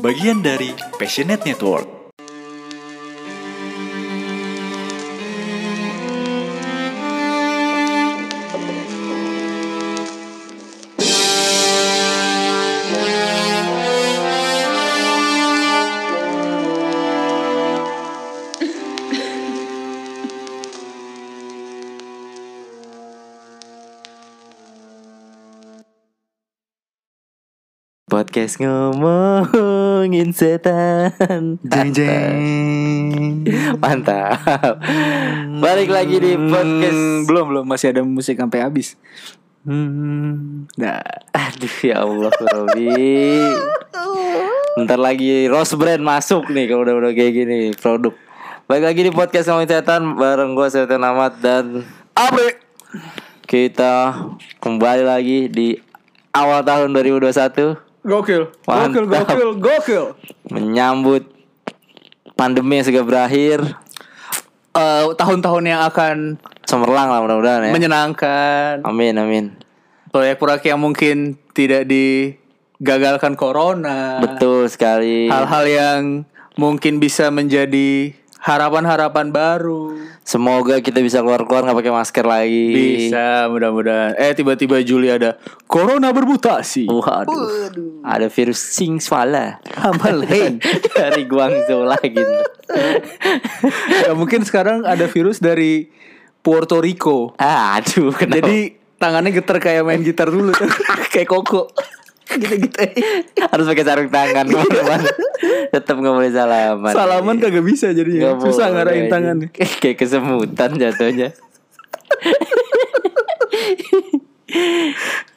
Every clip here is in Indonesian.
bagian dari Passionate Network. Podcast ngomongin setan. Jeng jeng. Mantap. Balik lagi di podcast. Hmm, belum belum. Masih ada musik sampai habis. Hmm. Nah, Aduh ya Allah Robi. Ntar lagi Rose Brand masuk nih Kalau udah-udah kayak gini Produk. Balik lagi di podcast ngomongin setan Bareng gue Setan Ahmad Dan Abre. kita kembali lagi di awal tahun 2021 Gokil. Gokil, Mantap. gokil, gokil. Menyambut pandemi yang segera berakhir Eh, tahun-tahun yang akan Cemerlang lah mudah-mudahan ya menyenangkan. Amin amin Proyek-proyek yang mungkin tidak digagalkan corona. Betul sekali Hal-hal yang mungkin bisa menjadi harapan-harapan baru. Semoga kita bisa keluar-keluar nggak pakai masker lagi Bisa, mudah-mudahan. Eh, tiba-tiba Juli ada corona bermutasi. Waduh Ada virus Sing Swala Hamalin. Dari Guangzhou lagi ya, mungkin sekarang ada virus dari Puerto Rico. Aduh kenapa Jadi tangannya getar kayak main gitar dulu tuh. kayak koko. Gitu-gitu. Harus pakai sarung tangan ke mana-mana. Tetap nggak boleh salaman Salaman kagak bisa jadinya. Nggak Susah ngarahin tangan. Kayak kesemutan jatuhnya.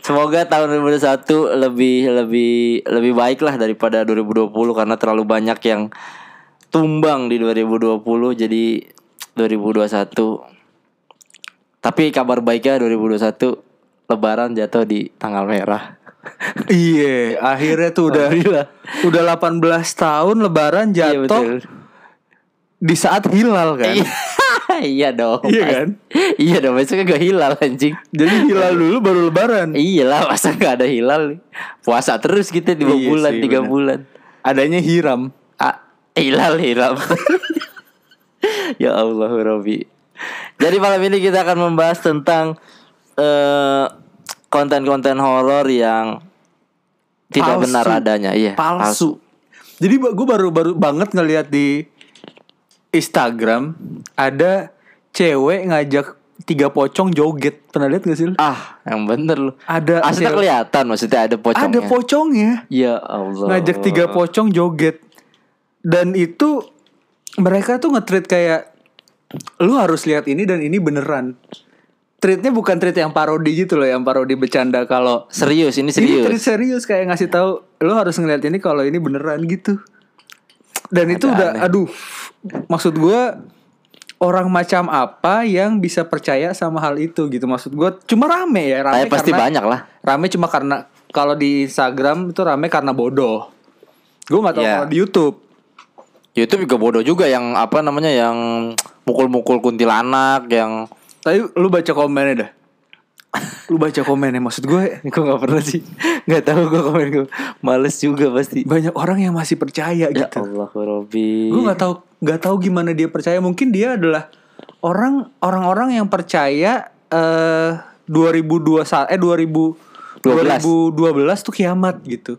Semoga tahun 2021 lebih lebih lebih baik lah daripada 2020 karena terlalu banyak yang tumbang di 2020 jadi 2021 tapi kabar baiknya 2021 lebaran jatuh di tanggal merah. Iya, akhirnya tuh udah udah 18 tahun lebaran Iya jatuh betul. di saat hilal kan. Iya. iya dong. Iya kan? Iya dong, besoknya gak hilal anjing. Jadi hilal dulu baru lebaran. Iya lah, masa gak ada hilal Puasa terus kita dua Iya bulan, sih, tiga bener. bulan Adanya hiram. ah, Hilal, hilal Ya Allah, Robi Jadi malam ini kita akan membahas tentang eh, Konten-konten horor yang Tidak Palsu. benar adanya Iya, palsu. Jadi gue baru baru banget ngelihat di Instagram ada cewek ngajak tiga pocong joget. Pernah lihat gak sih? lu? Ah, yang bener lu Ada hasil- kelihatan, maksudnya ada pocongnya Ada pocongnya. Ya Allah Ngajak tiga pocong joget. Dan itu mereka tuh nge-treat kayak lu harus lihat ini dan ini beneran. Treatnya bukan treat yang parodi gitu loh, yang parodi bercanda kalau Serius, ini Ini serius treat serius kayak ngasih tahu lu harus ngeliat ini kalau ini beneran gitu. Dan itu Ada udah aneh. aduh maksud gua orang macam apa yang bisa percaya sama hal itu gitu maksud gua cuma rame ya rame Tapi pasti karena- banyak lah rame cuma karena kalau di Instagram itu rame karena bodoh gue nggak tahu Iya. kalau di YouTube YouTube juga bodoh juga yang apa namanya yang mukul-mukul kuntilanak yang tapi lu baca komennya dah. Lu baca komennya maksud gue gue nggak pernah sih. Nggak tahu gue komen gue males juga pasti. banyak orang yang masih percaya ya gitu. Allah Robi. Gue nggak tahu nggak tahu gimana dia percaya. Mungkin dia adalah orang orang-orang yang percaya eh 2021 eh 2000 2012 tuh kiamat gitu.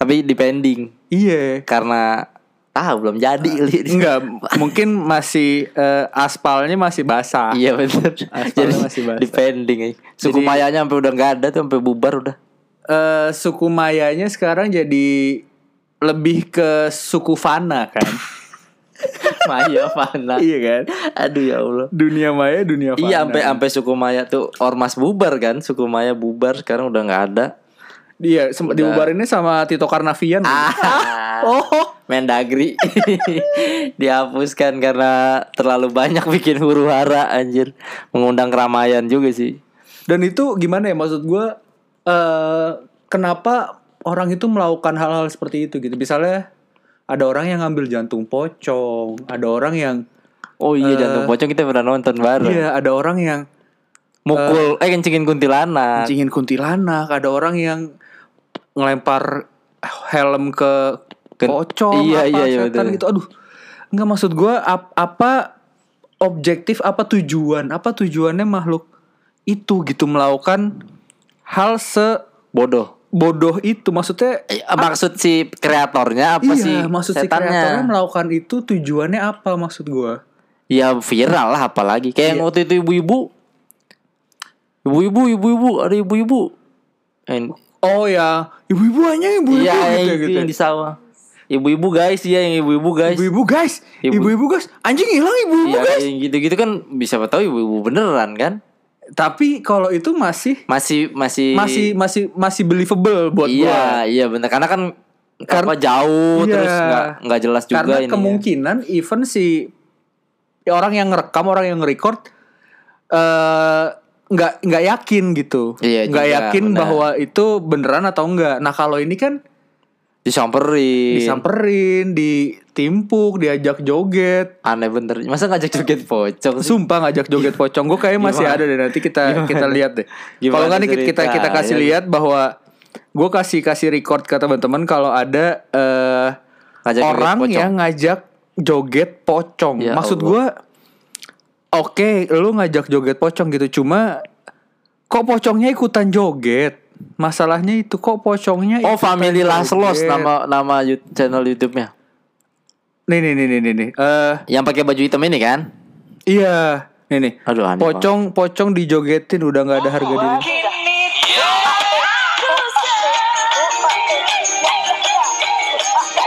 Tapi depending iya. Karena tahu belum jadi Li. enggak mungkin masih eh, aspalnya masih basah. Iya bener. Jadi masih basah. depending eh. suku Jadi- mayanya sampai udah nggak ada tuh sampai bubar udah. Eh suku Mayanya sekarang jadi lebih ke suku Fana kan? Maya mana iya kan? Aduh ya Allah. Dunia Maya dunia Fana. iya sampai sampai suku Maya tuh ormas bubar kan? Suku Maya bubar sekarang udah nggak ada Iya, sempat dibubarinnya sama Tito Karnavian. Ah. Oh, Mendagri. Dihapuskan karena terlalu banyak bikin huru hara anjir. Mengundang keramaian juga sih. Dan itu gimana ya? Maksud gua eh kenapa orang itu melakukan hal-hal seperti itu gitu. Misalnya ada orang yang ngambil jantung pocong, ada orang yang oh iya jantung pocong kita pernah nonton bareng. iya, ada orang yang mukul eh kencingin kuntilanak. kencingin kuntilanak, ada orang yang ngelempar helm ke pocong iya, apa iya, iya, setan betul. gitu aduh nggak maksud gue apa objektif apa tujuan apa tujuannya makhluk itu gitu melakukan hal sebodoh Bodoh. itu maksudnya Eh, maksud si kreatornya apa iya sih maksud si setannya? kreatornya melakukan itu tujuannya apa maksud gue Ya viral lah apalagi kayak Iya. waktu itu ibu-ibu. Ibu-ibu, ibu-ibu, ada ibu-ibu. En- oh ya ibu-ibu hanya ibu-ibu Iya, gitu, yang, ya, gitu. yang di sawah. Ibu-ibu guys, iya yang ibu-ibu guys. ibu-ibu guys Ibu- ibu-ibu guys anjing hilang ibu-ibu Iya, guys yang gitu-gitu kan bisa tahu ibu-ibu beneran kan? tapi kalau itu masih Masih masih masih masih masih believable buat Iya, iya bener karena kan Kar- apa jauh Iya. terus nggak nggak jelas juga karena ini. kemungkinan even si orang yang ngerekam orang yang nge-record eh nggak nggak yakin gitu Iya nggak juga, yakin benar. bahwa itu beneran atau enggak nah kalau ini kan Disamperin. disamperin ditimpuk diajak joget Aneh bener. Masa ngajak joget pocong sih? sumpah ngajak joget pocong gue kayaknya masih Gimana? ada deh nanti kita Gimana? kita lihat deh kalau nggak nih kita kita, kita kasih ceritanya? lihat bahwa gue kasih kasih record ke teman-teman kalau ada eh Ngajak joget orang yang ngajak joget pocong. Ya Maksud gue, oke, lu ngajak joget pocong gitu, cuma kok pocongnya ikutan joget? Masalahnya itu kok pocongnya Oh, Family Laslos nama nama channel YouTube-nya. Nih nih nih nih nih. nih. Eh, Yang pakai baju hitam ini kan? iya, nih nih. Aduh aneh. Pocong pocong dijogetin udah nggak ada harga diri.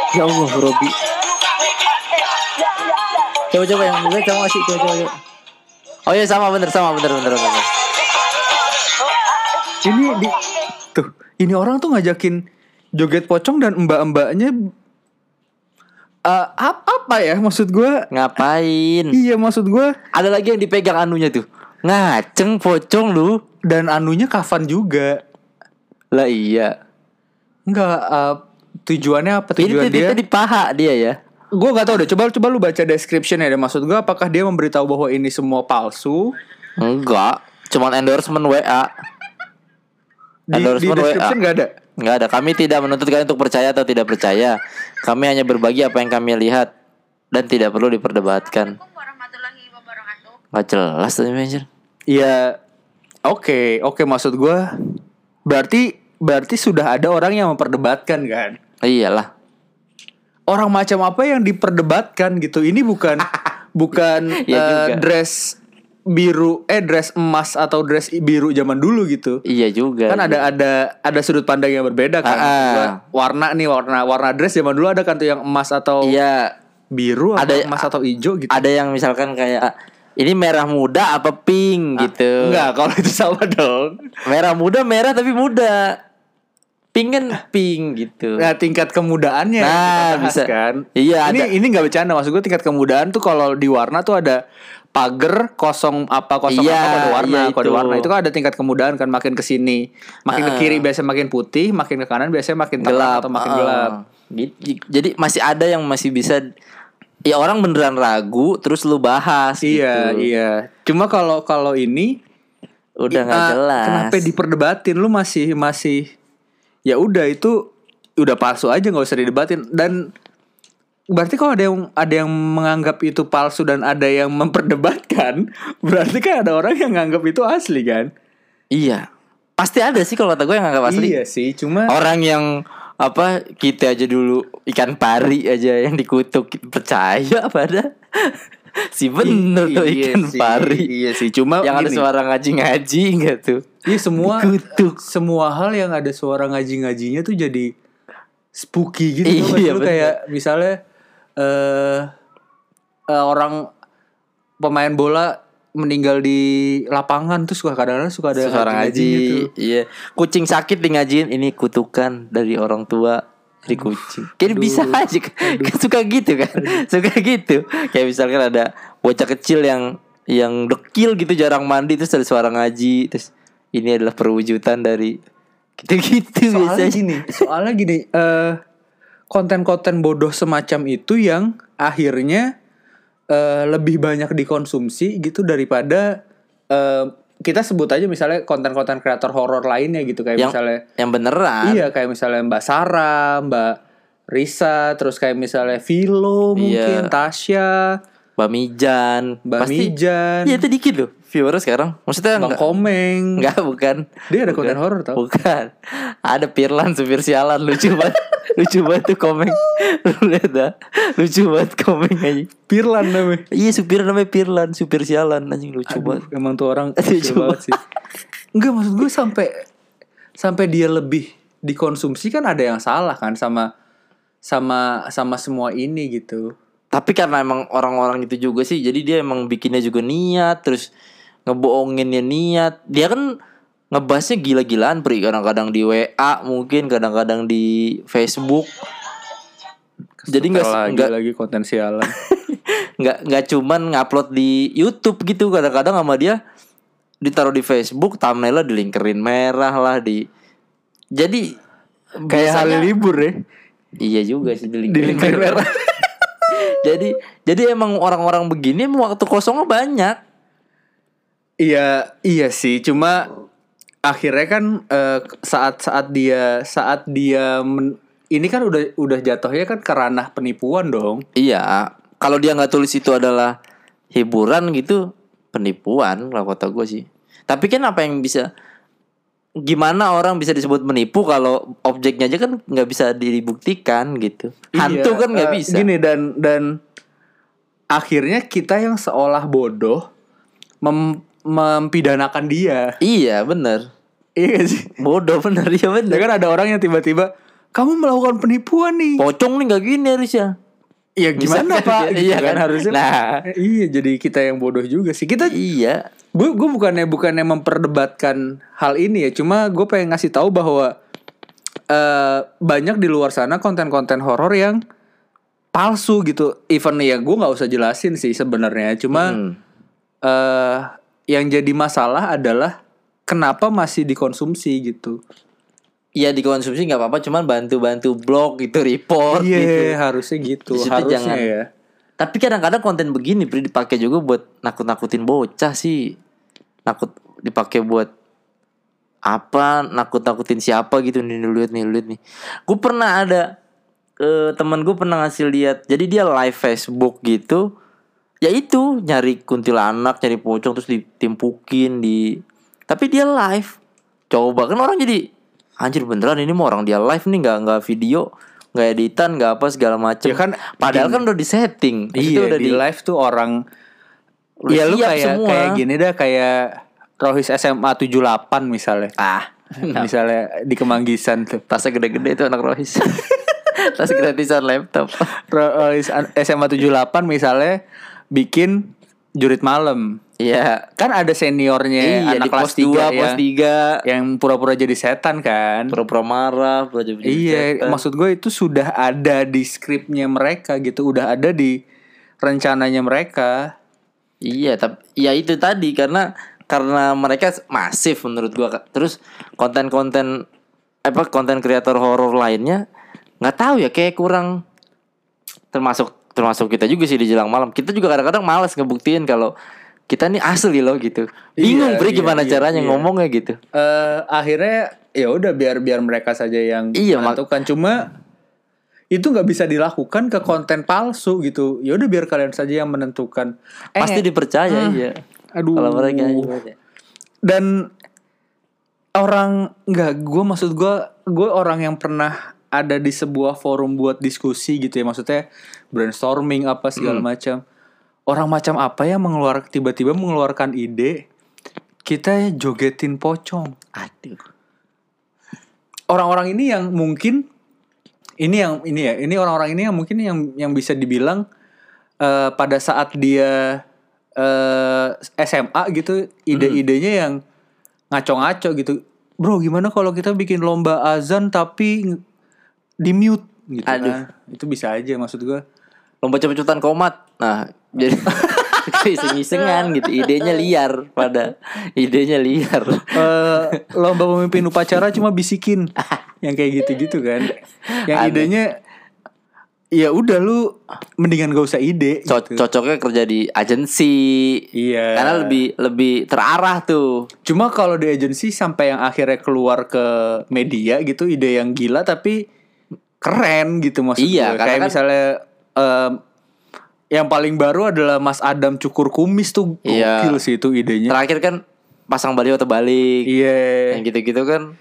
Ya Allah, Robi. Coba coba yang gue sih coba coba. coba. Oh iya sama bener sama bener bener bener. Ini di tuh, ini orang tuh ngajakin joget pocong dan mbak-mbaknya eh ap- apa ya maksud gue? Ngapain? Iya maksud gue Ada lagi yang dipegang anunya tuh. Ngaceng pocong lu. dan anunya kafan juga. Lah iya. Enggak eh, tujuannya apa Ini tujuan dia? titiknya di paha dia ya. Gue gak tau deh. Coba coba lu baca description ya. Maksud gue apakah dia memberitahu bahwa ini semua palsu? Enggak, cuman endorsement WA. Di, di Endorsement description WA. gak ada. Enggak ada. Kami tidak menuntut kalian untuk percaya atau tidak percaya. Kami hanya berbagi apa yang kami lihat dan tidak perlu diperdebatkan. Assalamualaikum warahmatullahi wabarakatuh. Gak jelas tadi anjir. Iya. Oke, oke maksud gue berarti berarti sudah ada orang yang memperdebatkan kan? Iyalah. Orang macam apa yang diperdebatkan gitu? Ini bukan bukan Iya juga. dress biru eh dress emas atau dress biru zaman dulu gitu. Iya juga. kan ada ada ada sudut pandang yang berbeda kan Ah, ah. Warna nih warna warna dress zaman dulu ada kan tuh yang emas atau Iya, biru atau Ada- emas atau hijau gitu ada yang misalkan kayak ini merah muda apa pink gitu. enggak kalau itu sama dong Merah muda merah tapi muda. Pink kan pink gitu. nah tingkat kemudaannya Nah, kita bisa. kan Iya, ini ada. ini nggak bercanda maksud gue tingkat kemudaan tuh kalau di warna tuh ada pagar kosong apa kosong Iya, apa kode warna iya kode warna itu kan ada tingkat kemudahan kan makin ke sini makin ke Ah. kiri biasanya makin putih makin ke kanan biasanya makin gelap atau makin ah. gelap Gitu. jadi masih ada yang masih bisa ya orang beneran ragu terus lu bahas iya gitu. iya cuma kalau kalau ini udah nggak Ah, jelas Kenapa diperdebatin? Lu masih masih ya udah itu udah palsu aja nggak usah didebatin. Dan berarti kalau ada yang ada yang menganggap itu palsu dan ada yang memperdebatkan berarti kan ada orang yang nganggap itu asli kan? iya. Pasti ada sih kalau kata gue yang nggak asli. Iya sih, cuma orang yang apa kita aja dulu ikan pari aja yang dikutuk percaya pada si bener tuh Iya ikan sih, pari. Iya sih, cuma yang ada gini, suara ngaji-ngaji enggak tuh? Iya semua Dikutuk. semua hal yang ada suara ngaji-ngajinya tuh jadi spooky gitu sih? Iya, bener. kayak misalnya eh eh, orang pemain bola meninggal di lapangan tuh suka kadang-kadang suka ada suara ngaji ngaji-ngajinya tuh. iya. Kucing sakit di ngajiin ini kutukan dari orang tua dari kucing kayak bisa aja. Kan suka gitu kan. Suka gitu. Kayak misalkan ada bocah kecil yang yang dekil gitu jarang mandi terus ada suara ngaji terus ini adalah perwujudan dari gitu-gitu Soalnya biasanya. gini, soalnya gini, eh konten-konten bodoh semacam itu yang akhirnya eh, lebih banyak dikonsumsi gitu daripada eh, kita sebut aja misalnya konten-konten kreator horor lainnya gitu kayak yang misalnya yang beneran. Iya kayak misalnya Mbak Sarah, Mbak Risa terus kayak misalnya Vilo mungkin Iya. Tasya Mbak Pasti- Mijan. Iya itu dikit loh viewer sekarang. Maksudnya Bang enggak Komeng. Enggak bukan. Dia ada Bukan. konten horor tau. Bukan. Ada Pirlan supir sialan. Lucu banget. Lucu banget tuh komeng. Lu lihat dah. Lucu banget komeng aja Pirlan namanya. Iya supir namanya Pirlan Supir sialan anjing. Lucu Aduh, banget. emang tuh orang Lucu lucu banget sih. Enggak maksud gue sampai sampai dia lebih dikonsumsi kan ada yang salah kan sama sama sama semua ini gitu. Tapi karena emang orang-orang itu juga sih Jadi dia emang bikinnya juga niat Terus ngebohonginnya niat. Dia kan ngebahasnya gila-gilaan Pri. Kadang-kadang di WA Mungkin kadang-kadang di Facebook. Jadi nggak lagi nggak lagi konten sialan. nggak nggak cuman ngupload di YouTube gitu. Kadang-kadang sama dia ditaruh di Facebook thumbnailnya dilingkerin merah lah di jadi Kayak hari biasanya- libur ya. iya juga sih dilingkerin, Dilingkerin merah. jadi jadi emang orang-orang begini waktu kosongnya banyak Iya, iya sih. Cuma akhirnya kan eh, saat-saat dia saat dia men- ini kan udah udah jatuhnya kan ke ranah penipuan dong. iya kalau dia nggak tulis itu adalah hiburan gitu penipuan lah kata gue sih tapi kan apa yang bisa gimana orang bisa disebut menipu kalau objeknya aja kan nggak bisa dibuktikan gitu hantu Iya, kan nggak eh, bisa Gini dan dan akhirnya kita yang seolah bodoh mem- mempidanakan dia. iya bener Iya gak sih. bodoh bener ya Ya bener kan ada orang yang tiba-tiba kamu melakukan penipuan nih. pocong nih nggak gini harusnya Iya gimana Misalkan pak? dia- Gitu iya kan kan? harusnya. Nah. iya jadi kita yang bodoh juga sih. Kita iya gue gue bukannya bukannya memperdebatkan hal ini ya. Cuma gue pengen ngasih tahu bahwa eh banyak di luar sana konten-konten horor yang palsu gitu. Even ya gue nggak usah jelasin sih sebenarnya. Cuma Hmm. eh yang jadi masalah adalah kenapa masih dikonsumsi gitu. Iya dikonsumsi nggak apa-apa cuman bantu-bantu blog gitu report Iya gitu harusnya gitu. Di situ Harusnya jangan. ya. Tapi kadang-kadang konten begini dipakai juga buat nakut-nakutin bocah sih. Nakut dipakai buat apa? Nakut-nakutin siapa gitu nih lu lihat nih lu lihat nih. Gue pernah ada eh, teman gue pernah ngasih lihat. Jadi dia live Facebook gitu. Ya itu nyari kuntilanak, nyari pocong terus ditimpukin di. Tapi dia live. Coba kan orang jadi anjir beneran ini mau orang dia live nih nggak nggak video nggak editan nggak apa segala macem Ya kan, padahal gini. kan udah di setting Iya udah di, live tuh orang Iya lu siap kayak semua. kayak gini dah kayak Rohis SMA 78 misalnya. ah misalnya di Kemanggisan tuh. tasnya gede-gede itu anak Rohis tas gratisan laptop Rohis SMA 78 misalnya bikin jurit malam. iya Kan ada seniornya iya anak di kelas pos 2 3 pos yang, tiga yang pura-pura jadi setan kan. pura-pura marah pura jadi Iya, setan. maksud gue itu sudah ada di skripnya mereka gitu, udah ada di rencananya mereka. Iya, tapi ya itu tadi karena karena mereka masif menurut gua. Terus konten-konten apa konten kreator horor lainnya nggak tahu ya kayak kurang termasuk termasuk kita juga sih di jelang malam. Kita juga kadang-kadang malas ngebuktiin kalau kita nih asli loh gitu. Bingung Iya, Bre iya, gimana iya, caranya iya. ngomongnya gitu. eh akhirnya ya udah biar biar mereka saja yang Iya, menentukan cuma itu nggak bisa dilakukan ke konten palsu gitu ya udah biar kalian saja yang menentukan Eh, Pasti dipercaya iya. aduh Kalau mereka iya. dan orang nggak gue maksud gue gue orang yang pernah ada di sebuah forum buat diskusi gitu ya. Maksudnya brainstorming apa segala macam. Orang macam apa yang mengeluarkan tiba-tiba mengeluarkan ide kita jogetin pocong. Aduh. orang-orang ini yang mungkin ini yang ini ya ini orang-orang ini yang mungkin yang yang bisa dibilang eh, pada saat dia eh, SMA gitu ide-idenya yang ngaco-ngaco gitu. Bro gimana kalau kita bikin lomba azan tapi di mute gitu Aduh. Nah, itu bisa aja maksud gue Lomba cepet-cepetan komat. Nah, jadi iseng-isengan gitu. Idenya liar pada idenya liar. Eh, lomba pemimpin upacara cuma bisikin yang kayak gitu-gitu kan yang Aneh. idenya ya udah lu mendingan gak usah ide Co- gitu. cocoknya kerja di agensi. Iya. Karena lebih lebih terarah tuh. Cuma kalau di agensi sampai yang akhirnya keluar ke media gitu ide yang gila tapi keren gitu maksud Iya, gue. Kayak kan- misalnya em, yang paling baru adalah Mas Adam cukur kumis tuh Iya. gokil sih itu idenya. Terakhir kan pasang baliho terbalik. Iya. Yang gitu-gitu kan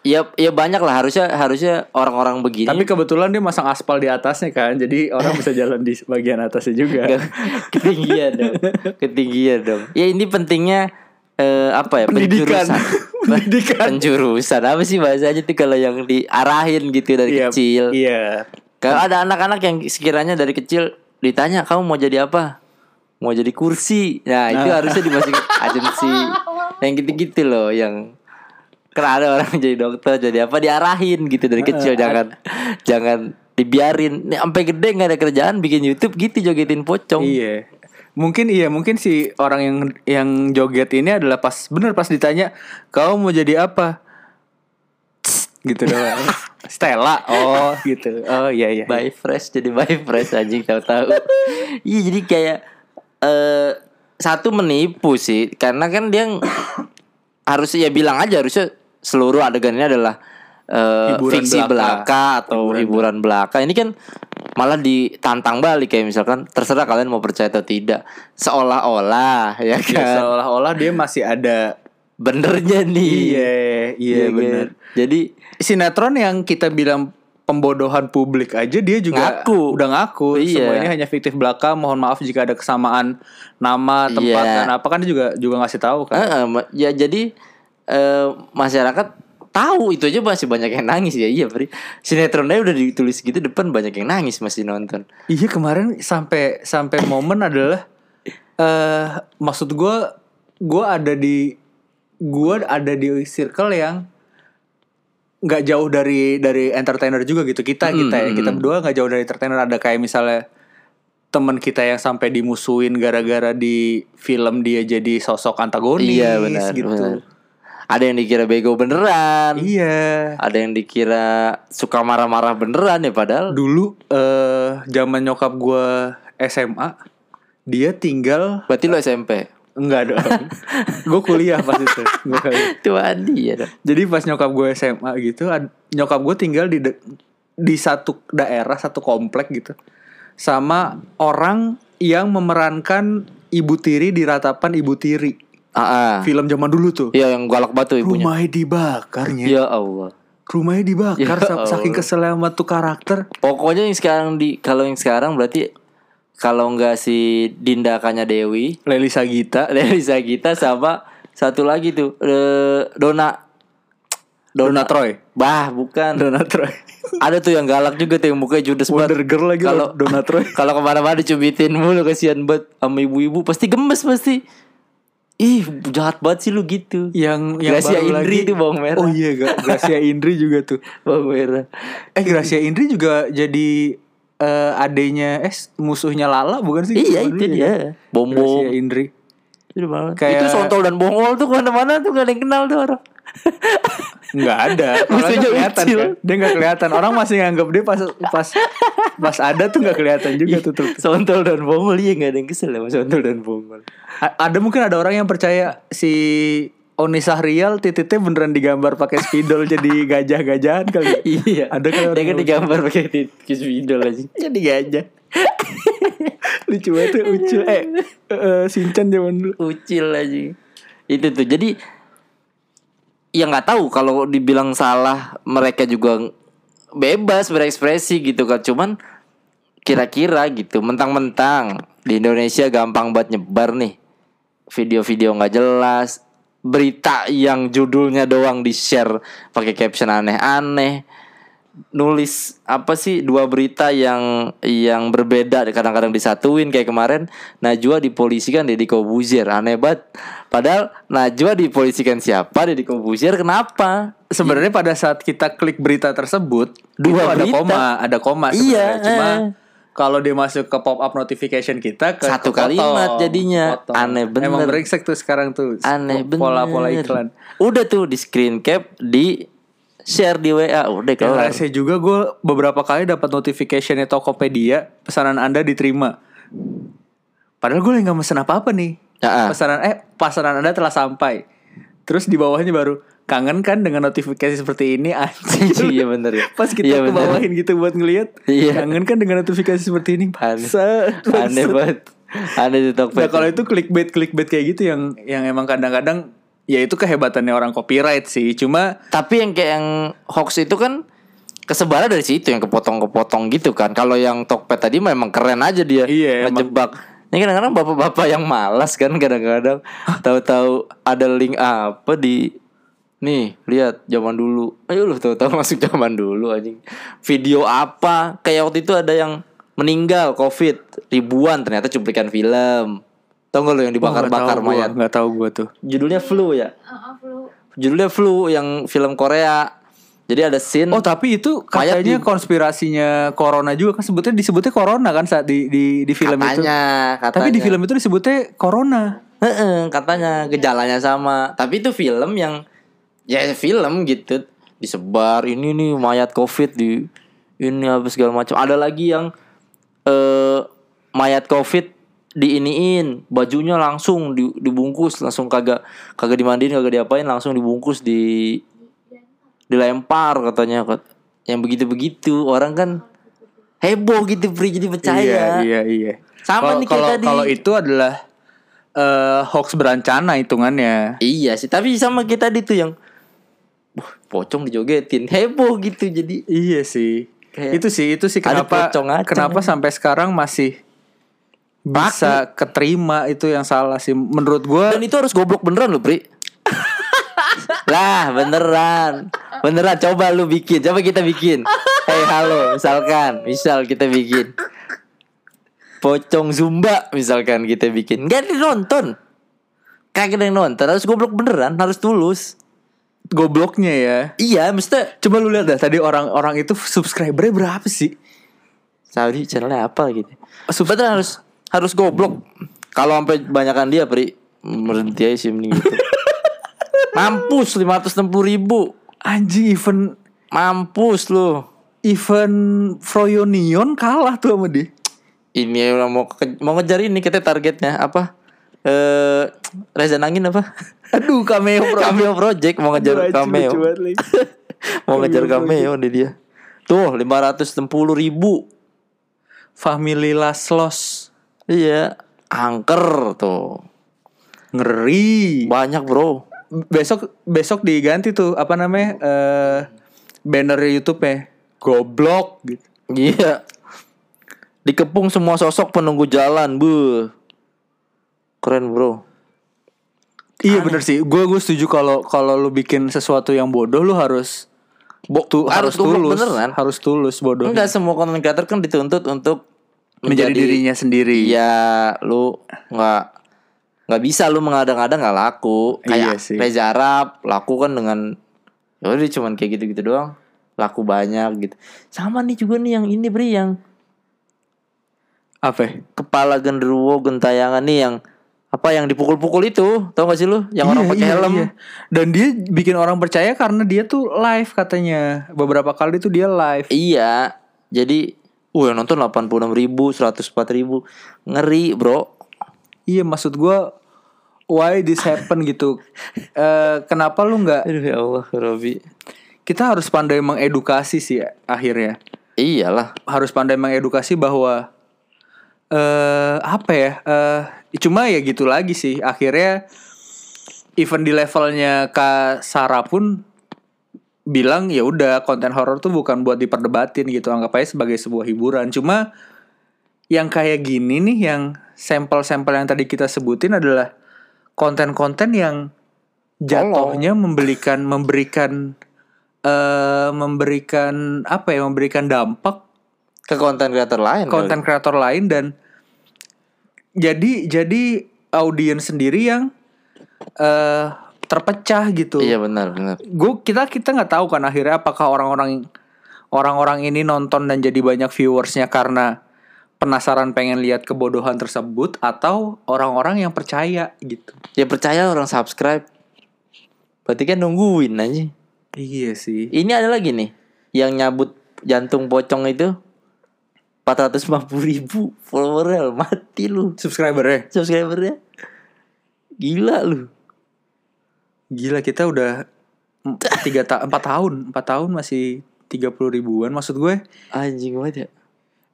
ya ya banyak lah harusnya harusnya orang-orang begini Tapi kebetulan dia masang aspal di atasnya kan, jadi orang bisa jalan di bagian atasnya juga. ketinggian dong. Ketinggian dong. Ya ini pentingnya eh, apa ya? Pendidikan. penjurusan. Pendidikan. Penjurusan apa sih bahasanya tuh kalau yang diarahin gitu dari Iya, kecil. Iya. Kalau ada anak-anak yang sekiranya dari kecil ditanya kamu mau jadi apa? Mau jadi kursi. Nah, itu harusnya dimasukin agensi. Yang gitu-gitu loh yang karena ada orang jadi dokter jadi apa diarahin gitu dari kecil jangan jangan dibiarin nih sampai gede nggak ada kerjaan bikin YouTube gitu jogetin pocong Iya. Mungkin iya, mungkin si orang yang yang joget ini adalah pas bener pas ditanya, "Kau mau jadi apa?" Tss, gitu doang. Stella. Oh, gitu. Oh, iya iya. by fresh jadi by fresh anjing tahu-tahu iya jadi kayak eh satu menipu sih karena kan dia harus ya bilang aja harusnya seluruh adegannya adalah eh, Hiburan fiksi belaka. belaka, atau hiburan, belaka ini kan malah ditantang balik kayak misalkan terserah kalian mau percaya atau tidak seolah-olah ya Ya, kan seolah-olah dia masih ada benernya nih Iya, iya kan? bener. jadi Sinetron yang kita bilang pembodohan publik aja dia juga Ngaku. udah ngaku Iya. semua ini hanya fiktif belaka mohon maaf jika ada kesamaan nama tempat Iya. dan apa kan dia juga juga ngasih tahu kan eh, ma- ya jadi eh, masyarakat tahu itu aja masih banyak yang nangis. Ya iya Pri sinetronnya udah ditulis gitu depan banyak yang nangis masih nonton. Iya kemarin sampai sampai momen adalah eh maksud gue gue ada di gue ada di circle yang nggak jauh dari dari entertainer juga gitu. Kita Hmm, kita ya hmm, kita hmm. berdua nggak jauh dari entertainer. Ada kayak misalnya teman kita yang sampai dimusuhin gara-gara di film dia jadi sosok antagonis iya benar gitu. benar. Ada yang dikira bego beneran iya ada yang dikira suka marah-marah beneran ya padahal dulu eh zaman nyokap gue SMA dia tinggal berarti lo SMP Enggak dong. gue kuliah pas itu. Ya dong. Jadi pas nyokap gue SMA gitu, nyokap gue tinggal di di satu daerah, satu komplek gitu. Sama orang yang memerankan ibu tiri di ratapan ibu tiri. Ah, ah. Film zaman dulu tuh. iya yang galak batu ibunya Rumahnya dibakarnya. ya Allah Rumahnya dibakar Ya sa- saking Allah. kesel sama tuh karakter. Pokoknya yang sekarang di kalau yang sekarang berarti kalau nggak si Dindakannya Dewi, Leli Sagita. Leli Sagita sama satu lagi tuh eh, Dona Dona Troy. Bah, bukan. Dona Troy. Ada tuh yang galak juga tuh yang mukanya judes Wonder banget. Girl lagi Kalau Dona Troy. Kalau ke mana-mana dicubitin mulu kasihan banget sama ibu-ibu pasti gemes pasti. Ih, jahat banget sih lu gitu. Yang yang Gracia baru Indri lagi. itu bawang merah. Oh iya, Gracia Indri juga tuh. Bawang merah. Eh Gracia Indri juga jadi eh adenya eh musuhnya Lala bukan sih? Iya, itu ya? dia. Bom-bom. Gracia Indri. Itu banget. Kayak- Itu sontol dan bongol tuh ke mana-mana tuh gak ada yang kenal tuh orang. Nggak ada. Orang Musuhnya nggak kelihatan kan. Dia nggak kelihatan. Orang masih nganggap dia pas pas pas ada tuh nggak kelihatan juga tuh. tuh. Sontol dan bongol iya gak ada yang kesel sama sontol dan bongol. A- ada mungkin ada orang yang percaya si Oni Sahrial titiknya beneran digambar pakai spidol jadi gajah-gajahan kali. ya? iya. Ada kan Dia orang kan yang- digambar pakai tikus idol aja. jadi gajah. Lucu banget Ucil eh eh, Sinchan zaman dulu. Ucil aja. Itu tuh. Jadi ya nggak tahu kalau dibilang salah mereka juga bebas berekspresi gitu kan. Cuman kira-kira gitu mentang-mentang di Indonesia gampang banget nyebar nih video-video nggak jelas berita yang judulnya doang di share pakai caption aneh-aneh nulis apa sih dua berita yang yang berbeda kadang-kadang disatuin kayak kemarin Najwa dipolisikan Deddy Kobuzier aneh banget padahal Najwa dipolisikan siapa Deddy Kobuzier kenapa Sebenarnya pada saat kita klik berita tersebut Dua itu ada berita. koma, ada koma Iya. Cuma eh. kalau dia masuk ke pop up notification kita ke Satu kepotong, kalimat jadinya. kepotong. Aneh bener. Emang brengsek tuh sekarang tuh aneh bener pola-pola iklan. udah tuh di screen cap di share di WA udah kelar rese juga gue beberapa kali dapat notificationnya Tokopedia pesanan anda diterima. Padahal gue nggak mesen apa-apa nih. Ah. Pesanan eh pesanan anda telah sampai. Terus di bawahnya baru kangen kan dengan notifikasi seperti ini anjing. iya bener ya. Pas kita Iya, ke bener. bawahin gitu buat ngeliat Iya. Kangen kan dengan notifikasi seperti ini. Bangsat, Aneh banget. Aneh di Tokped. Nah kalau itu clickbait clickbait kayak gitu yang yang emang kadang-kadang ya itu kehebatannya orang copyright sih. Cuma Tapi yang kayak yang hoax itu kan kesebaran dari situ yang kepotong-kepotong gitu kan. Kalau yang Tokped tadi memang keren aja dia Iya, ngejebak. Ini kadang-kadang bapak-bapak yang malas kan kadang-kadang tahu-tahu ada link apa di nih lihat zaman dulu. Ayo lu tahu-tahu masuk zaman dulu anjing. Video apa? Kayak waktu itu ada yang meninggal Covid ribuan ternyata cuplikan film. Tahu gak lu yang dibakar-bakar mayat? Nggak tahu gue tuh. Judulnya Flu ya. Heeh, flu. Judulnya Flu yang film Korea. Jadi ada scene Oh tapi itu katanya di- konspirasinya corona juga kan sebutnya disebutnya corona kan saat di di di film itu. katanya, katanya. Tapi di film itu disebutnya corona. Heeh, katanya gejalanya sama. Tapi itu film yang ya film gitu disebar ini nih mayat covid di ini apa segala macam. Ada lagi yang eh mayat covid diiniin bajunya langsung di- dibungkus langsung kagak kagak dimandiin kagak diapain langsung dibungkus di dilempar katanya Kat- yang begitu-begitu orang kan heboh gitu Pri jadi percaya Iya iya iya. Sama Kalau- nih kayak kalau tadi. kalau itu adalah eh hoax berencana hitungannya. Iya sih, tapi sama kita di tuh yang Wah, pocong dijogetin, heboh gitu jadi. Iya sih. Kayak itu sih itu sih kenapa pocong kenapa sampai sekarang masih bisa keterima itu yang salah sih menurut gua. Dan itu harus goblok beneran loh, Pri. lah, beneran. Beneran coba lu bikin, coba kita bikin. Hey, halo, misalkan, misal kita bikin pocong zumba misalkan kita bikin. Gak ada yang nonton. Kagak ada yang nonton, harus goblok beneran, harus tulus. gobloknya ya. Iya, mesti Coba lu lihat dah tadi orang-orang itu subscribernya berapa sih? Saudi channelnya apa gitu. Sebenarnya harus harus goblok. Kalau sampai banyakan dia, Pri, berhenti aja sih mending gitu. Mampus 560 ribu Anjing event Mampus lu event Froyonion kalah tuh sama dia. Ini orang mau ke- mau ngejar ini kita targetnya apa? Eh Reza Nangin apa? Aduh cameo bro. cameo project mau ngejar cameo. mau ngejar Cameo cameo di dia. Tuh 560 ribu Family Laslos. Iya Angker tuh Ngeri. Banyak bro Besok besok diganti tuh apa namanya? eh banner YouTube-nya. Goblok gitu. Iya Dikepung semua sosok penunggu jalan Bu Keren bro Iya bener sih. Gue gue setuju kalau kalau lu bikin sesuatu yang bodoh lu harus Bo tu, harus, harus tulus. beneran. Harus tulus bodoh. Enggak semua content creator kan dituntut untuk Menjadi dirinya sendiri. Iya, lu nggak nggak bisa lu mengadang-adang nggak laku. Iya Kayak sih. Reza Arab laku kan dengan ya udah cuman kayak gitu-gitu doang. Laku banyak gitu. Sama nih juga nih yang ini Bri yang Apa? kepala genderuwo gentayangan nih yang apa yang dipukul-pukul itu, tau gak sih lu? Yang orang Iya, pakai iya, helm. iya. Dan dia bikin orang percaya karena dia tuh live katanya. Beberapa kali tuh dia live. Iya. Jadi, uh yang nonton 86 ribu, 104 ribu. Ngeri bro. Iya maksud gua why this happen gitu. Eh kenapa lu nggak Aduh ya Allah Robi. kita harus pandai mengedukasi sih akhirnya. Iyalah. Harus pandai mengedukasi bahwa eh apa ya? Eh cuma ya gitu lagi sih. Akhirnya even di levelnya Kak Sarah pun bilang ya udah konten horor tuh bukan buat diperdebatin gitu. Anggap aja sebagai sebuah hiburan. Cuma yang kayak gini nih yang sampel-sampel yang tadi kita sebutin adalah konten-konten yang jatuhnya memberikan memberikan eh memberikan apa ya memberikan dampak Ke konten kreator lain. konten kreator lain dan jadi jadi audiens sendiri yang eh terpecah gitu. Iya benar benar. Gue kita kita nggak tahu kan akhirnya apakah orang-orang orang-orang ini nonton dan jadi banyak viewersnya karena penasaran pengen lihat kebodohan tersebut atau orang-orang yang percaya gitu. Ya percaya orang subscribe. Berarti kan nungguin aja. Iya sih. Ini ada lagi nih yang nyabut jantung pocong itu 450 ribu follower mati lu Subscribernya subscribernya gila lu gila kita udah tiga ta empat tahun empat tahun masih tiga puluh ribuan maksud gue Anjing banget ya.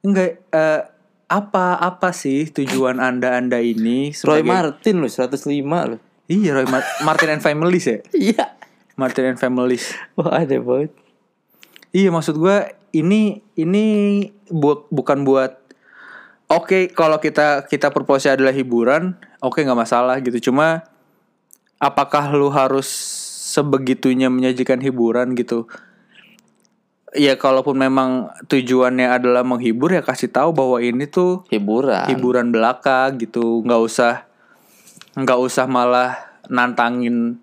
enggak eh, apa apa sih tujuan anda anda ini Roy sebagai- Martin loh 105 loh. iya Roy Mar- Martin and Families ya Iya. Martin and Families Wah ada banget. Iya maksud gue ini ini buat bukan buat oke kalau kita kita purpose adalah hiburan oke nggak masalah gitu cuma apakah lu harus sebegitunya menyajikan hiburan gitu? Ya kalaupun memang tujuannya adalah menghibur ya kasih tahu bahwa ini tuh Hiburan. hiburan belaka gitu. Nggak usah nggak usah malah nantangin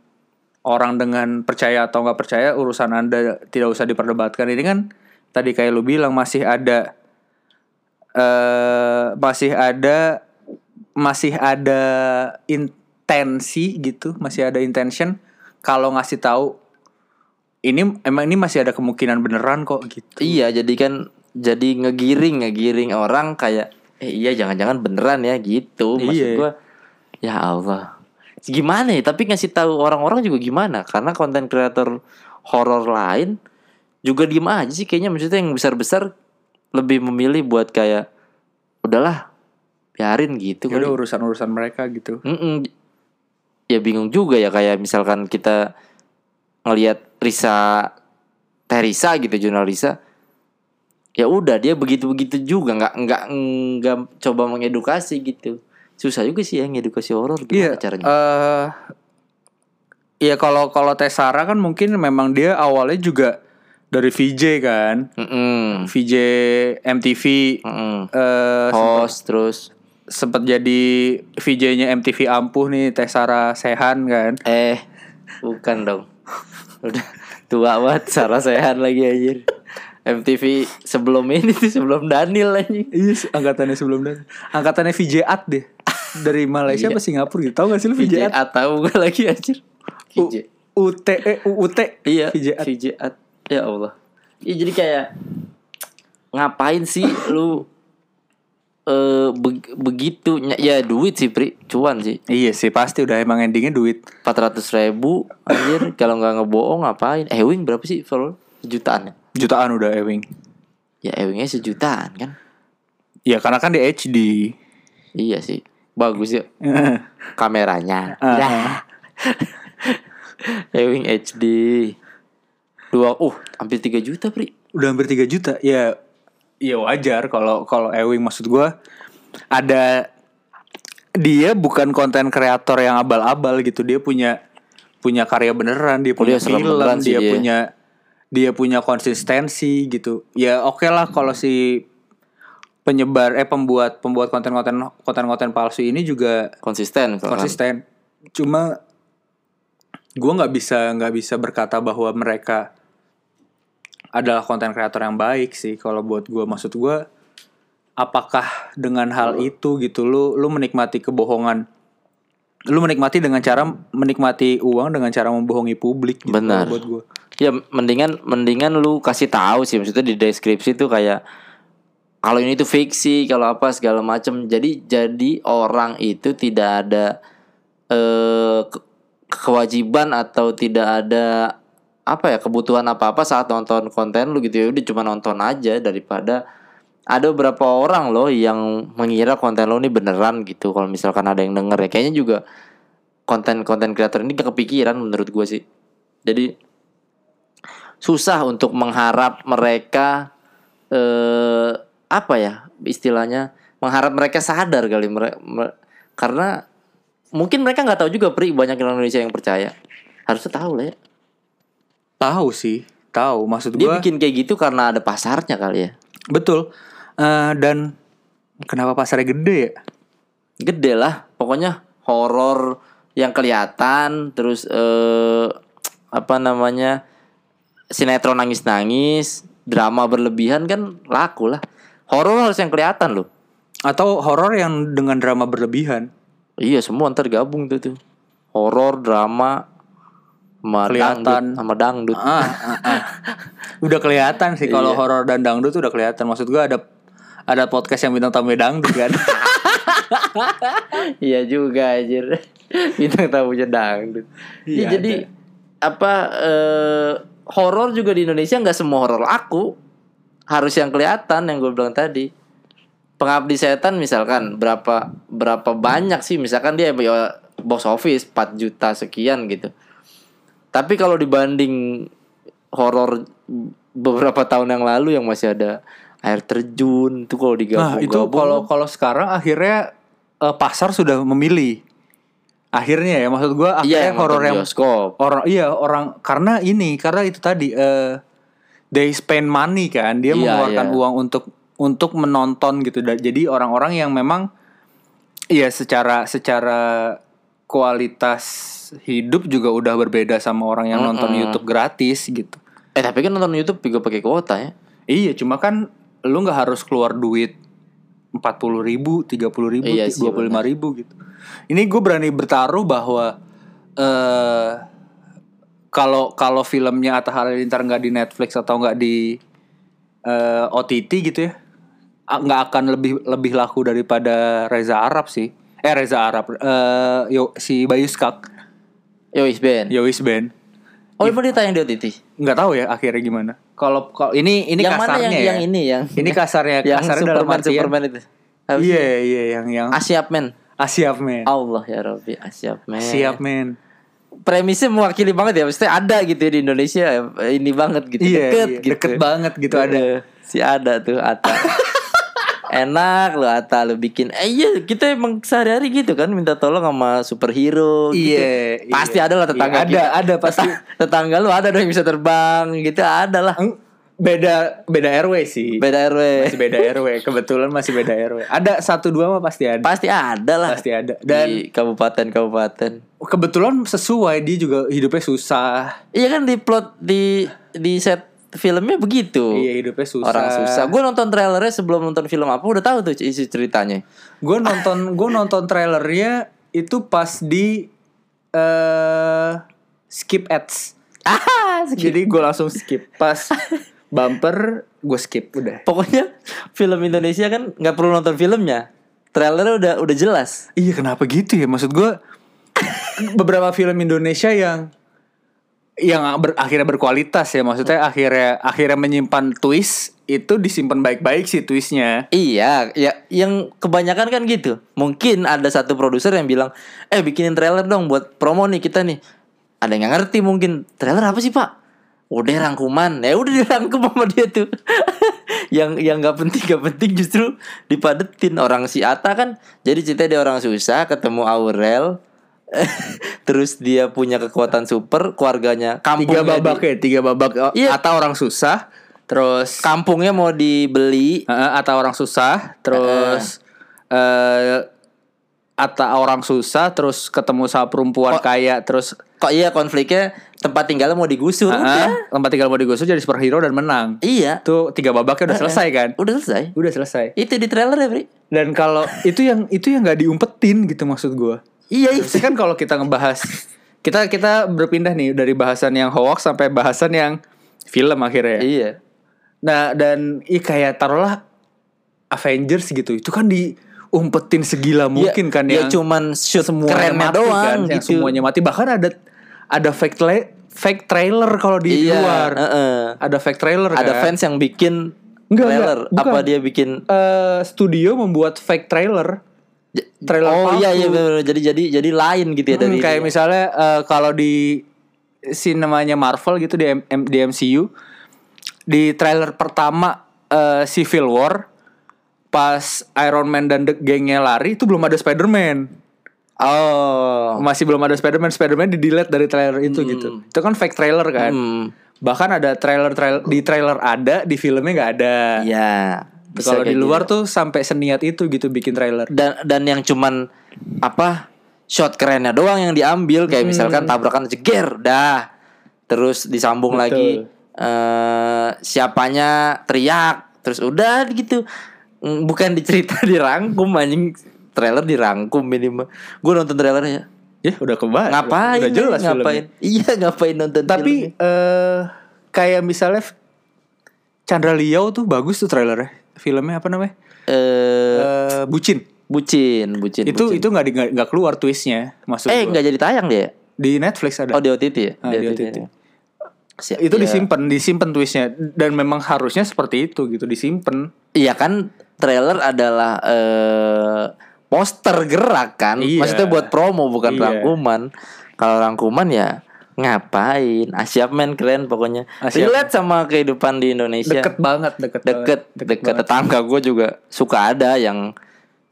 orang dengan percaya atau nggak percaya. Urusan anda tidak usah diperdebatkan. Ini kan tadi kayak lu bilang masih ada eh masih ada masih ada intensi gitu masih ada intention kalau ngasih tahu ini emang ini masih ada kemungkinan beneran kok gitu Iya, jadi kan jadi ngegiring ngegiring orang kayak eh iya jangan-jangan beneran ya gitu. Maksud Iya. gua ya Allah. Gimana ya? Tapi ngasih tahu orang-orang juga gimana? Karena konten kreator horor lain juga diem aja sih kayaknya maksudnya yang besar-besar lebih memilih buat kayak udahlah biarin gitu ya udah urusan urusan mereka gitu Mm-mm. Ya bingung juga ya kayak misalkan kita ngelihat Risa Teresa gitu jurnal Risa. Ya udah dia begitu-begitu juga nggak nggak nggak coba mengedukasi gitu. Susah juga sih ya ngedukasi horor gimana caranya? eh Iya kalau kalau Tesara kan mungkin memang dia awalnya juga dari VJ kan, Mm-mm. VJ MTV Mm-mm. eh Host terus sempat jadi VJ-nya MTV ampuh nih Tesara Sehan kan. eh bukan dong. Udah tua banget Sarah Sehan lagi anjir. MTV sebelum ini tuh sebelum Daniel anjing. Iya, angkatannya sebelum dan angkatannya VJ At deh. Dari Malaysia Iya. apa Singapura gitu. Tahu gak sih lu VJ VJ At? atau gue lagi anjir. U- VJ. UT eh UUT. Iya, VJ At. VJ At. Ya Allah. Iya jadi kayak ngapain sih lu eh be- begitu ya duit sih Pri. Cuan sih. Iya sih pasti udah emang endingnya duit. 400 ribu anjir. Kalau nggak ngebohong ngapain? Eh Ewing berapa sih follow? Jutaan ya? Jutaan udah Ewing. ya Ewingnya sejutaan kan? Ya karena kan di HD. iya sih. Bagus ya. Kameranya. Ah. ya. Ewing HD dua uh hampir 3 juta Pri. Udah hampir 3 juta? Ya ya wajar kalau kalau Ewing maksud gua ada dia bukan konten kreator yang abal-abal gitu dia punya punya karya beneran dia punya dia film dia, dia. punya dia punya konsistensi gitu ya oke lah kalau si penyebar eh pembuat pembuat konten-konten konten-konten palsu ini juga konsisten kan. konsisten cuma gua nggak bisa nggak bisa berkata bahwa mereka adalah konten kreator yang baik sih kalau buat gua maksud gua apakah dengan hal itu gitu lu lu menikmati kebohongan lu menikmati dengan cara menikmati uang dengan cara membohongi publik gitu Benar. buat gua Ya mendingan mendingan lu kasih tahu sih maksudnya di deskripsi tuh kayak kalau ini tuh fiksi, kalau apa segala macam. Jadi jadi orang itu tidak ada eh ke- kewajiban atau tidak ada apa ya kebutuhan apa-apa saat nonton konten lu gitu ya. Udah cuma nonton aja daripada ada beberapa orang loh yang mengira konten lo ini beneran gitu kalau misalkan ada yang denger ya. Kayaknya juga konten-konten kreator ini gak kepikiran menurut gue sih. Jadi susah untuk mengharap mereka eh apa ya istilahnya mengharap mereka sadar kali mereka karena mungkin mereka nggak tahu juga pri banyak orang Indonesia yang percaya. Harusnya tahu lah ya tahu sih tahu. Maksud dia gua bikin kayak gitu karena ada pasarnya kali ya? Betul. Eh, dan kenapa pasarnya gede ya? Gede lah. Pokoknya horor yang kelihatan terus eh apa namanya sinetron nangis nangis drama berlebihan kan laku lah. Horor harus yang kelihatan loh. Atau horor yang dengan drama berlebihan. Iya semua ntar gabung tuh tuh. Horor drama sama Kelihatan. dangdut sama dangdut. Ah, ah, ah. udah kelihatan sih kalau Iya. horor dan dangdut tuh udah kelihatan. Maksud gua ada ada podcast yang bintang tamu dangdut kan? Iya juga anjir. Bintang tamunya dangdut. Iya, Iya, jadi apa eh, horor juga di Indonesia nggak semua horor aku harus yang kelihatan yang gue bilang tadi. Pengabdi setan misalkan berapa berapa banyak sih? Misalkan dia ya, box office 4 juta sekian gitu tapi kalau dibanding horor beberapa tahun yang lalu yang masih ada air terjun itu kalau digabung Nah, itu kalau kalau sekarang akhirnya eh, pasar sudah memilih. Akhirnya ya maksud gua iya akhirnya yang horor yang bioskop orang iya orang karena ini karena itu tadi eh they spend money kan dia Iya, mengeluarkan iya. uang untuk untuk menonton gitu jadi orang-orang yang memang iya secara secara kualitas hidup juga udah berbeda sama orang yang nonton YouTube gratis gitu. Eh tapi kan nonton YouTube juga pakai kuota ya? Iya cuma kan lu nggak harus keluar duit empat puluh ribu tiga puluh ribu Iya dua puluh lima ribu gitu. Ini gue berani bertaruh bahwa eh kalau kalau filmnya Atta Halilintar nggak di Netflix atau nggak di eh, OTT gitu ya nggak akan lebih lebih laku daripada Reza Arab sih. Eh Reza Arab eh yo si Bayu Skak Yowis Ben Yowis Band. Oh emang dia tayang di OTT nggak tahu ya akhirnya gimana. Kalau kalau ini ini yang mana kasarnya yang, ya. yang ini yang ini kasarnya yang kasarnya dalam Superman artian Superman itu? Iya iya yang yang Asyap men. Asyap men. Allah ya Rabbi Asyap men. Siap men. premisnya mewakili banget ya maksudnya ada gitu ya di Indonesia ini banget gitu Iya, deket iya, gitu. deket banget gitu ada. Eh, si ada tuh Ata enak lo Ata lo bikin eh iya kita emang sehari-hari gitu kan minta tolong sama superhero gitu. Iya, iya. pasti ada lah tetangga Iya, ada, kita. ada pasti. Teta- tetangga lu ada dong yang bisa terbang gitu ada lah Beda beda RW sih. beda RW Masih beda RW. Kebetulan masih beda RW. Ada satu dua mah pasti ada. pasti ada lah Pasti ada. dan di kabupaten-kabupaten kebetulan sesuai dia juga hidupnya susah. iya kan di plot di di set filmnya begitu. Iya hidupnya susah. orang susah. Gue nonton trailernya sebelum nonton film apa udah tahu tuh isi ceritanya. Gue nonton gue nonton trailernya itu pas di eh skip ads. ah Jadi gue langsung skip. Pas bumper gue skip udah. pokoknya film Indonesia kan nggak perlu nonton filmnya. Trailernya udah udah jelas. Iya kenapa gitu ya? Maksud gue beberapa film Indonesia yang yang ber- akhirnya berkualitas ya maksudnya akhirnya akhirnya menyimpan twist itu disimpan baik-baik sih twistnya. Iya, ya yang kebanyakan kan gitu. Mungkin ada satu produser yang bilang, "Eh, bikinin trailer dong buat promo nih kita nih." Ada yang ngerti mungkin trailer apa sih, Pak? Udah rangkuman. Ya udah dirangkum sama dia tuh. yang yang nggak penting nggak penting justru dipadetin orang si Ata kan. Jadi cerita dia orang susah ketemu Aurel. Terus dia punya kekuatan super, keluarganya kampungnya Tiga babak di- ya, tiga babak. Oh, Iya. Atau orang susah, terus kampungnya mau dibeli. Heeh, atau orang susah, terus eh atau orang susah, terus ketemu sama perempuan kaya, terus Kok iya konfliknya tempat tinggalnya mau digusur. heeh, Udah. tempat tinggal mau digusur jadi superhero dan menang. Iya. Itu tiga babaknya udah selesai kan? Udah selesai. Udah selesai. Itu di trailer ya, Bri? Dan kalau itu yang itu yang nggak diumpetin gitu maksud gua. Iya, itu. Terus kan kalau kita ngebahas kita kita berpindah nih dari bahasan yang hoax sampai bahasan yang film akhirnya. ya. Iya. Nah dan i kayak taruhlah Avengers gitu. Itu kan diumpetin segila mungkin Ya, kan ya yang cuman shoot semuanya kerennya mati doang kan, yang gitu. semuanya mati. Bahkan ada ada fake tra- fake trailer kalau di Iya, luar. heeh. Ada fake trailer Ada kan. fans yang bikin Enggak, trailer. enggak, bukan. Apa dia bikin Eh, studio membuat fake trailer. Trailer Oh iya palsu. iya bener, jadi jadi jadi lain gitu ya Hmm, dari kayak misalnya eh, kalau di sinemanya Marvel gitu di, M- di MCU di trailer pertama eh, Civil War pas Iron Man dan the gengnya lari itu belum ada Spider-Man. Oh. Masih belum ada Spider-Man, Spider-Man di delete dari trailer itu gitu. Itu kan fake trailer kan. Hmm. Bahkan ada trailer trailer di trailer ada, di filmnya nggak ada. Iya. Kalau di luar gitu. tuh sampai seniat itu gitu bikin trailer. dan dan yang cuman apa shot kerennya doang yang diambil kayak Hmm. misalkan tabrakan jeger dah terus disambung Betul. lagi eh siapanya teriak terus udah gitu Mm, bukan dicerita dirangkum anjing trailer dirangkum minimal gue nonton trailernya Ya udah kebayang. ngapain Udah jelas ngapain filmnya. iya ngapain nonton Tapi filmnya? eh kayak misalnya Chandra Liao tuh bagus tuh trailernya. Filmnya apa namanya? eh Eh bucin. bucin bucin Itu bucin. itu nggak di- nggak keluar twistnya. Maksud eh nggak jadi tayang dia Di Netflix ada. Oh di OTT ya? Ah, di OTT. Si- itu ya. disimpan, disimpan twistnya dan memang harusnya seperti itu gitu, disimpan. Iya kan trailer adalah eh poster gerak kan. Iya. Maksudnya buat promo bukan Iya. rangkuman. Kalau rangkuman ya ngapain? Asyap men keren pokoknya. Relate sama kehidupan di Indonesia. Deket banget, deket, deket banget. deket tetangga gue juga suka ada yang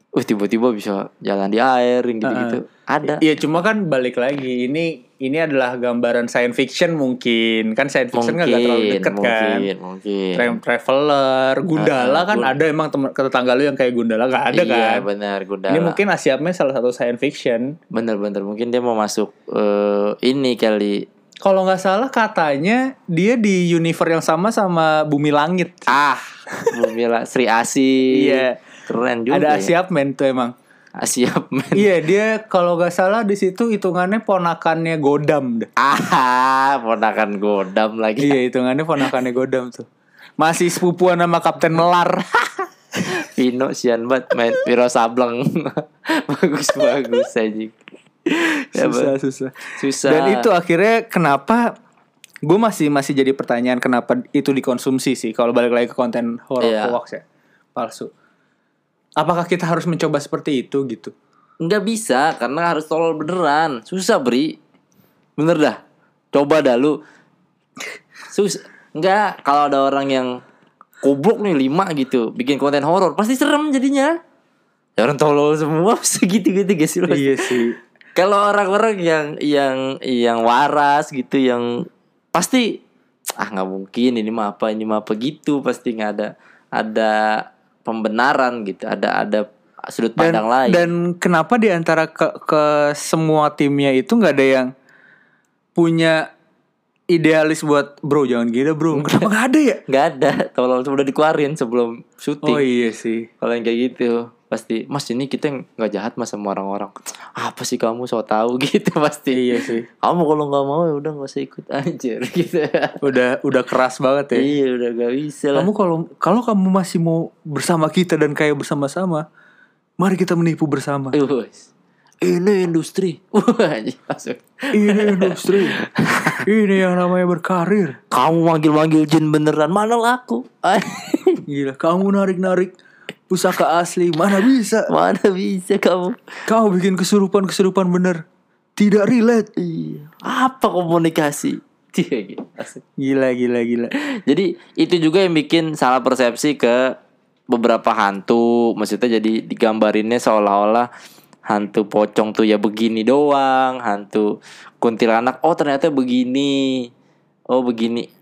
uh tiba-tiba bisa jalan di air yang gitu-gitu ada Iya cuma kan balik lagi ini ini adalah gambaran science fiction mungkin kan science fiction kan gak terlalu deket kan. mungkin mungkin Tra- Traveler, Gundala Ah, kan Gun- ada emang temen ke tetangga lu yang kayak Gundala gak ada iya kan. benar Gundala Ini mungkin Asiapnya salah satu science fiction. bener-bener mungkin dia mau masuk eh, ini kali Kalau nggak salah katanya dia di universe yang sama sama Bumi Langit. ah Bumi Sri Asi Iya. Keren juga ada ya. Asiapmen tuh emang. Asiap men iya dia kalau nggak salah di situ hitungannya ponakannya Godam deh. ah ponakan godam lagi iya hitungannya ponakannya Godam tuh. Masih sepupuan sama Kapten Melar. Pino sian banget main Piro Sableng bagus bagus aja Ya, susah susah. susah Dan itu akhirnya kenapa gue masih masih jadi pertanyaan kenapa itu dikonsumsi sih kalau balik lagi ke konten horror Iya. hoax ya palsu. Apakah kita harus mencoba seperti itu gitu? nggak bisa karena harus tolol beneran. Susah bri. Bener dah. Coba dah lu. Susah nggak. Kalau ada orang yang goblok nih lima gitu bikin konten horor pasti serem jadinya. Ya orang tolol semua segitu gitu gak sih iya sih. kalau orang-orang yang yang yang waras gitu yang pasti ah nggak mungkin ini mah apa ini mah apa gitu pasti nggak ada ada pembenaran gitu ada ada sudut Dan, pandang lain dan kenapa di antara ke, ke semua timnya itu nggak ada yang punya idealis buat bro jangan gila bro. Kenapa nggak ada ya? nggak ada tolong udah dikeluarin sebelum syuting Oh iya sih. kalau yang kayak gitu pasti mas ini kita nggak jahat mas sama orang-orang apa sih kamu so tahu gitu pasti Iya sih. kamu kalau nggak mau ya udah nggak usah ikut aja gitu Udah udah keras banget ya. iya udah gak bisa lah Kamu kalau kalau kamu masih mau bersama kita dan kayak bersama-sama, mari kita menipu bersama. Wes. Ini industri. Ini industri. Ini yang namanya berkarir. Kamu manggil-manggil jin beneran, mana laku? Gila, kamu narik-narik pusaka asli, mana bisa? mana bisa kamu? Kau bikin kesurupan-kesurupan bener. Tidak relate. Iya. Apa komunikasi? Iya. Asik. Gila, gila, gila. Jadi itu juga yang bikin salah persepsi ke beberapa hantu. Maksudnya jadi digambarinnya seolah-olah hantu pocong tuh ya begini doang, hantu kuntilanak oh ternyata begini. Oh begini.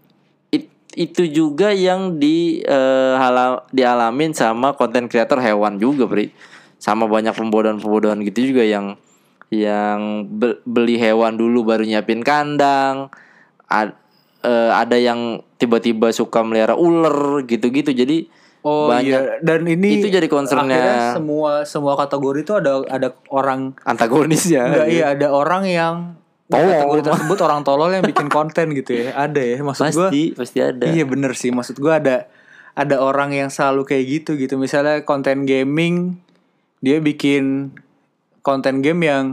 It- itu juga yang di eh, hala- dialamin sama konten kreator hewan juga, Bri. Sama banyak pembodohan-pembodohan gitu juga yang yang be- beli hewan dulu baru nyiapin kandang. A- eh, ada yang tiba-tiba suka melihara ular gitu-gitu. Jadi Oh banyak iya, dan ini Itu jadi concernnya- semua semua kategori itu ada ada orang antagonisnya. enggak iya ada orang yang Tolol. kategori tersebut orang tolol yang bikin konten gitu ya. Ada ya, maksud gua Pasti pasti ada. Iya bener sih maksud gua ada ada orang yang selalu kayak gitu gitu misalnya konten gaming dia bikin konten game yang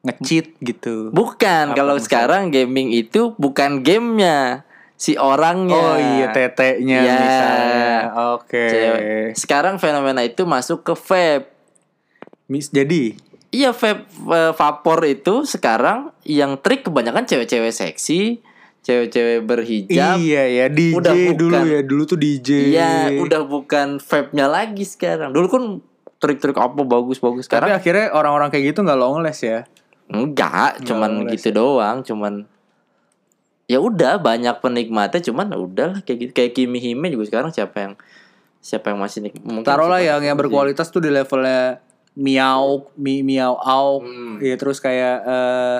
nge-cheat gitu. Bukan, kalau sekarang gaming itu bukan gamenya, si orangnya. Oh iya teteknya Iya. misalnya. Oke. Cewek. Sekarang fenomena itu masuk ke vape. Jadi Iya vape eh, vapor itu sekarang yang trik kebanyakan cewek-cewek seksi, cewek-cewek berhijab. iya ya DJ Udah dulu bukan. ya dulu tuh DJ. Iya, udah bukan vape-nya lagi sekarang. Dulu kan trik-trik apa bagus-bagus Tapi sekarang akhirnya orang-orang kayak gitu nggak longles ya. enggak, cuman boleh gitu doang, cuman ya udah banyak penikmatnya cuman udah lah kayak gitu kayak Kimi Hime juga sekarang siapa yang siapa yang masih nik mungkin Taruhlah yang yang berkualitas tuh di levelnya miau, mi, miau au, Hmm. Iya terus kayak eh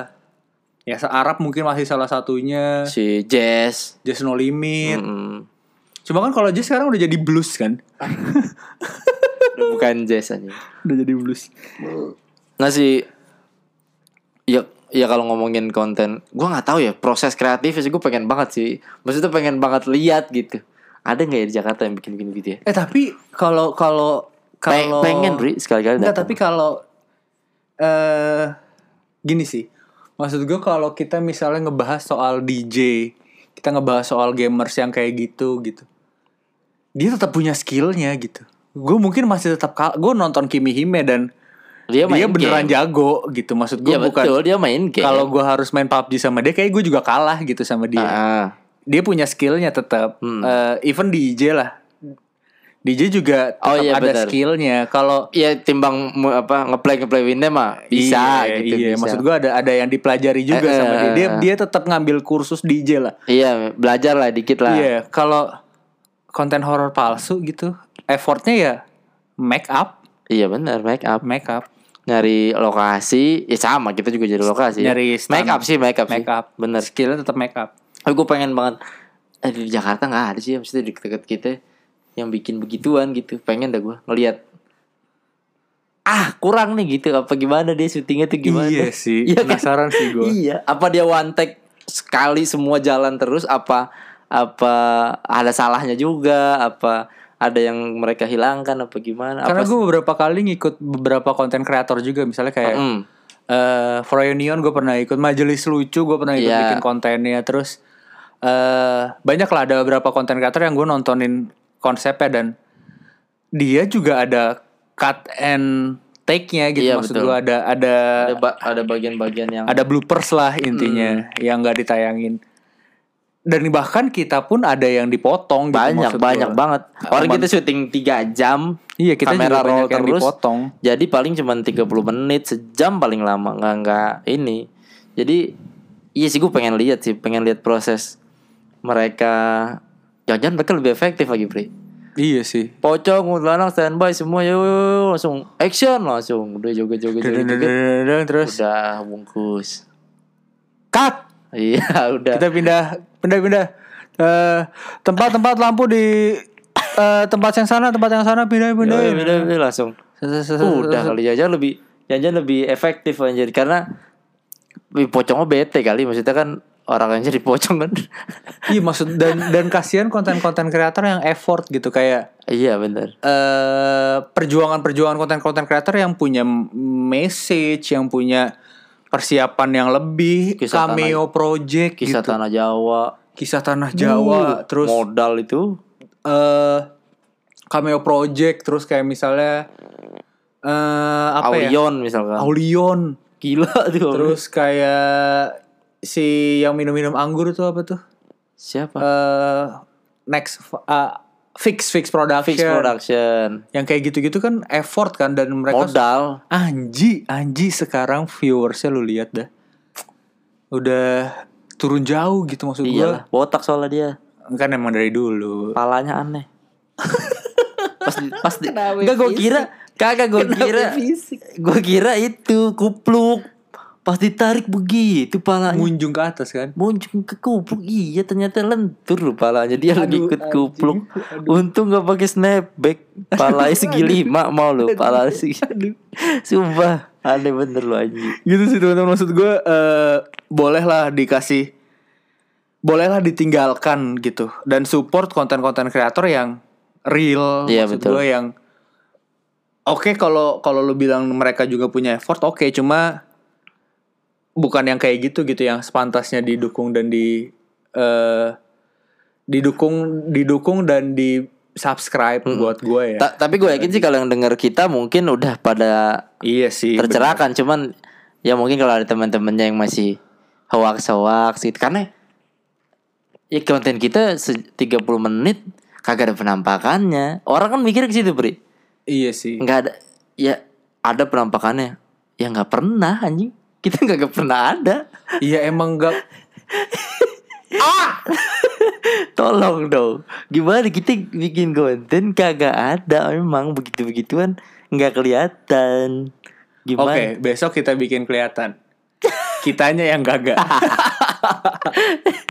ya Arab mungkin masih salah satunya. si Jazz Just No Limit. Mm-mm. Cuma kan kalau Jazz sekarang udah jadi blues kan? Udah bukan Jazz aja Udah jadi blues. nah si ya ya kalau ngomongin konten gua nggak tahu ya proses kreatif sih gue pengen banget sih maksudnya pengen banget lihat gitu ada nggak ya di Jakarta yang bikin bikin gitu ya Eh tapi kalau kalau kalau pengen Bri sekali-kali Enggak, tapi kalau eh gini sih. Maksud gue kalau kita misalnya ngebahas soal DJ, kita ngebahas soal gamers yang kayak gitu gitu. Dia tetap punya skillnya gitu. Gue mungkin masih tetap gue nonton Kimi Hime dan Dia dia, main beneran game. jago gitu. Maksud gue Iya bukan betul dia main game. kalau gue harus main PUBG sama dia, kayak gue juga kalah gitu sama dia. Ah, Dia punya skillnya tetap. Hmm. Eh, even DJ lah. DJ juga tetap Oh, iya, ada skillnya. Kalau Iya timbang apa ngeplay ngeplay winnya mah bisa iya, gitu iya. bisa. maksud gue ada ada yang dipelajari juga Eh, sama eh, dia. Dia eh. dia tetap ngambil kursus DJ lah. Iya belajar lah dikit lah. Iya, kalau konten horor palsu gitu, effortnya ya make up, Iya benar make up make up, nyari lokasi ya sama kita juga jadi lokasi. Nyari stand. make up sih make up sih. make up. Bener. Skillnya tetap make up. Gue pengen banget eh, di Jakarta nggak ada sih maksudnya di deket kita yang bikin begituan gitu. Pengen dah gue ngelihat ah kurang nih gitu. Apa gimana dia syutingnya tuh gimana? Iya sih, kan? penasaran sih gue. Iya, apa dia one take sekali semua jalan terus? Apa apa ada salahnya juga? Apa ada yang mereka hilangkan? Apa gimana? Karena gue beberapa kali ngikut beberapa konten kreator juga, misalnya kayak Mm. eh For Reunion gue pernah ikut, Majelis Lucu gue pernah ikut Iya. bikin kontennya, terus eh banyak lah ada beberapa konten kreator yang gue nontonin konsepnya dan dia juga ada cut and take-nya gitu, Iya, maksud betul. gue ada ada ada ba- ada bagian-bagian yang ada bloopers lah intinya Hmm. yang nggak ditayangin dan bahkan kita pun ada yang dipotong gitu, banyak maksud banyak gua. banget orang Aman. kita syuting 3 jam iya kita kamera juga roll yang terus dipotong jadi paling cuma 30 menit sejam paling lama nggak nggak ini jadi iya sih gue pengen lihat sih pengen lihat proses mereka jangan mereka lebih efektif lagi Pri. Iya sih. Pocong kuntilanak standby semua yuk, langsung action langsung. Udah joget joget joget, joget. Dadadadadadang, terus? Udah bungkus. Cut! Iya udah. Kita pindah pindah pindah. Eh, tempat-tempat lampu di eh, tempat yang sana tempat yang sana pindah pindah. Udah, langsung. Udah kali jajan lebih jajan lebih efektif anjir. Karena pocongnya bete kali. Maksudnya kan orang aja dipocong kan iya maksud dan dan kasihan konten-konten kreator yang effort gitu kayak iya bener eh perjuangan-perjuangan konten-konten kreator yang punya message, yang punya persiapan yang lebih, Kisah cameo project kisah gitu. tanah Jawa kisah tanah Jawa, Uh, terus modal itu eh cameo project, terus kayak misalnya eh apa ya? Aulion misalkan Aulion. gila tuh Terus kayak si yang minum-minum anggur itu apa tuh? siapa eh next eh, fix fix production. Fix Production Yang kayak gitu-gitu kan effort kan dan mereka modal Anji, Anji sekarang viewersnya lu lihat dah. Udah turun jauh gitu maksud iyalah gua. botak soalnya dia Kan emang dari dulu. palanya aneh pas pas enggak gue kira kagak gue kira gue kira itu kupluk pas ditarik begitu palanya. Munjung ke atas kan. muncul ke kupluk. Iya ternyata lentur loh palanya. Dia lagi Aduh, ikut anjing. kupluk. Untung gak pakai snapback. Palanya segi lima mau lo palanya segi sumpah aneh bener lo anjing. Gitu sih teman-teman. Maksud gue eh bolehlah dikasih bolehlah ditinggalkan gitu. Dan support konten-konten kreator yang real Iya, maksud betul. gue yang Oke kalau kalau lu bilang mereka juga punya effort oke. Cuma bukan yang kayak gitu gitu yang sepantasnya didukung dan di eh didukung didukung dan di subscribe buat gue ya. Ta- tapi gue yakin sih kalau yang denger kita mungkin udah pada iya sih. tercerahkan cuman ya mungkin kalau ada teman-temannya yang masih hoax hoax gitu karena ya konten kita se- 30 menit kagak ada penampakannya orang kan mikir ke situ bener. Iya sih. nggak ada ya ada penampakannya ya nggak pernah anjing kita nggak pernah ada. Iya emang gak tolong dong. Gimana kita bikin konten? Kagak ada. Memang begitu begituan nggak kelihatan. Oke, gimana besok kita bikin kelihatan. Kitanya yang gagak.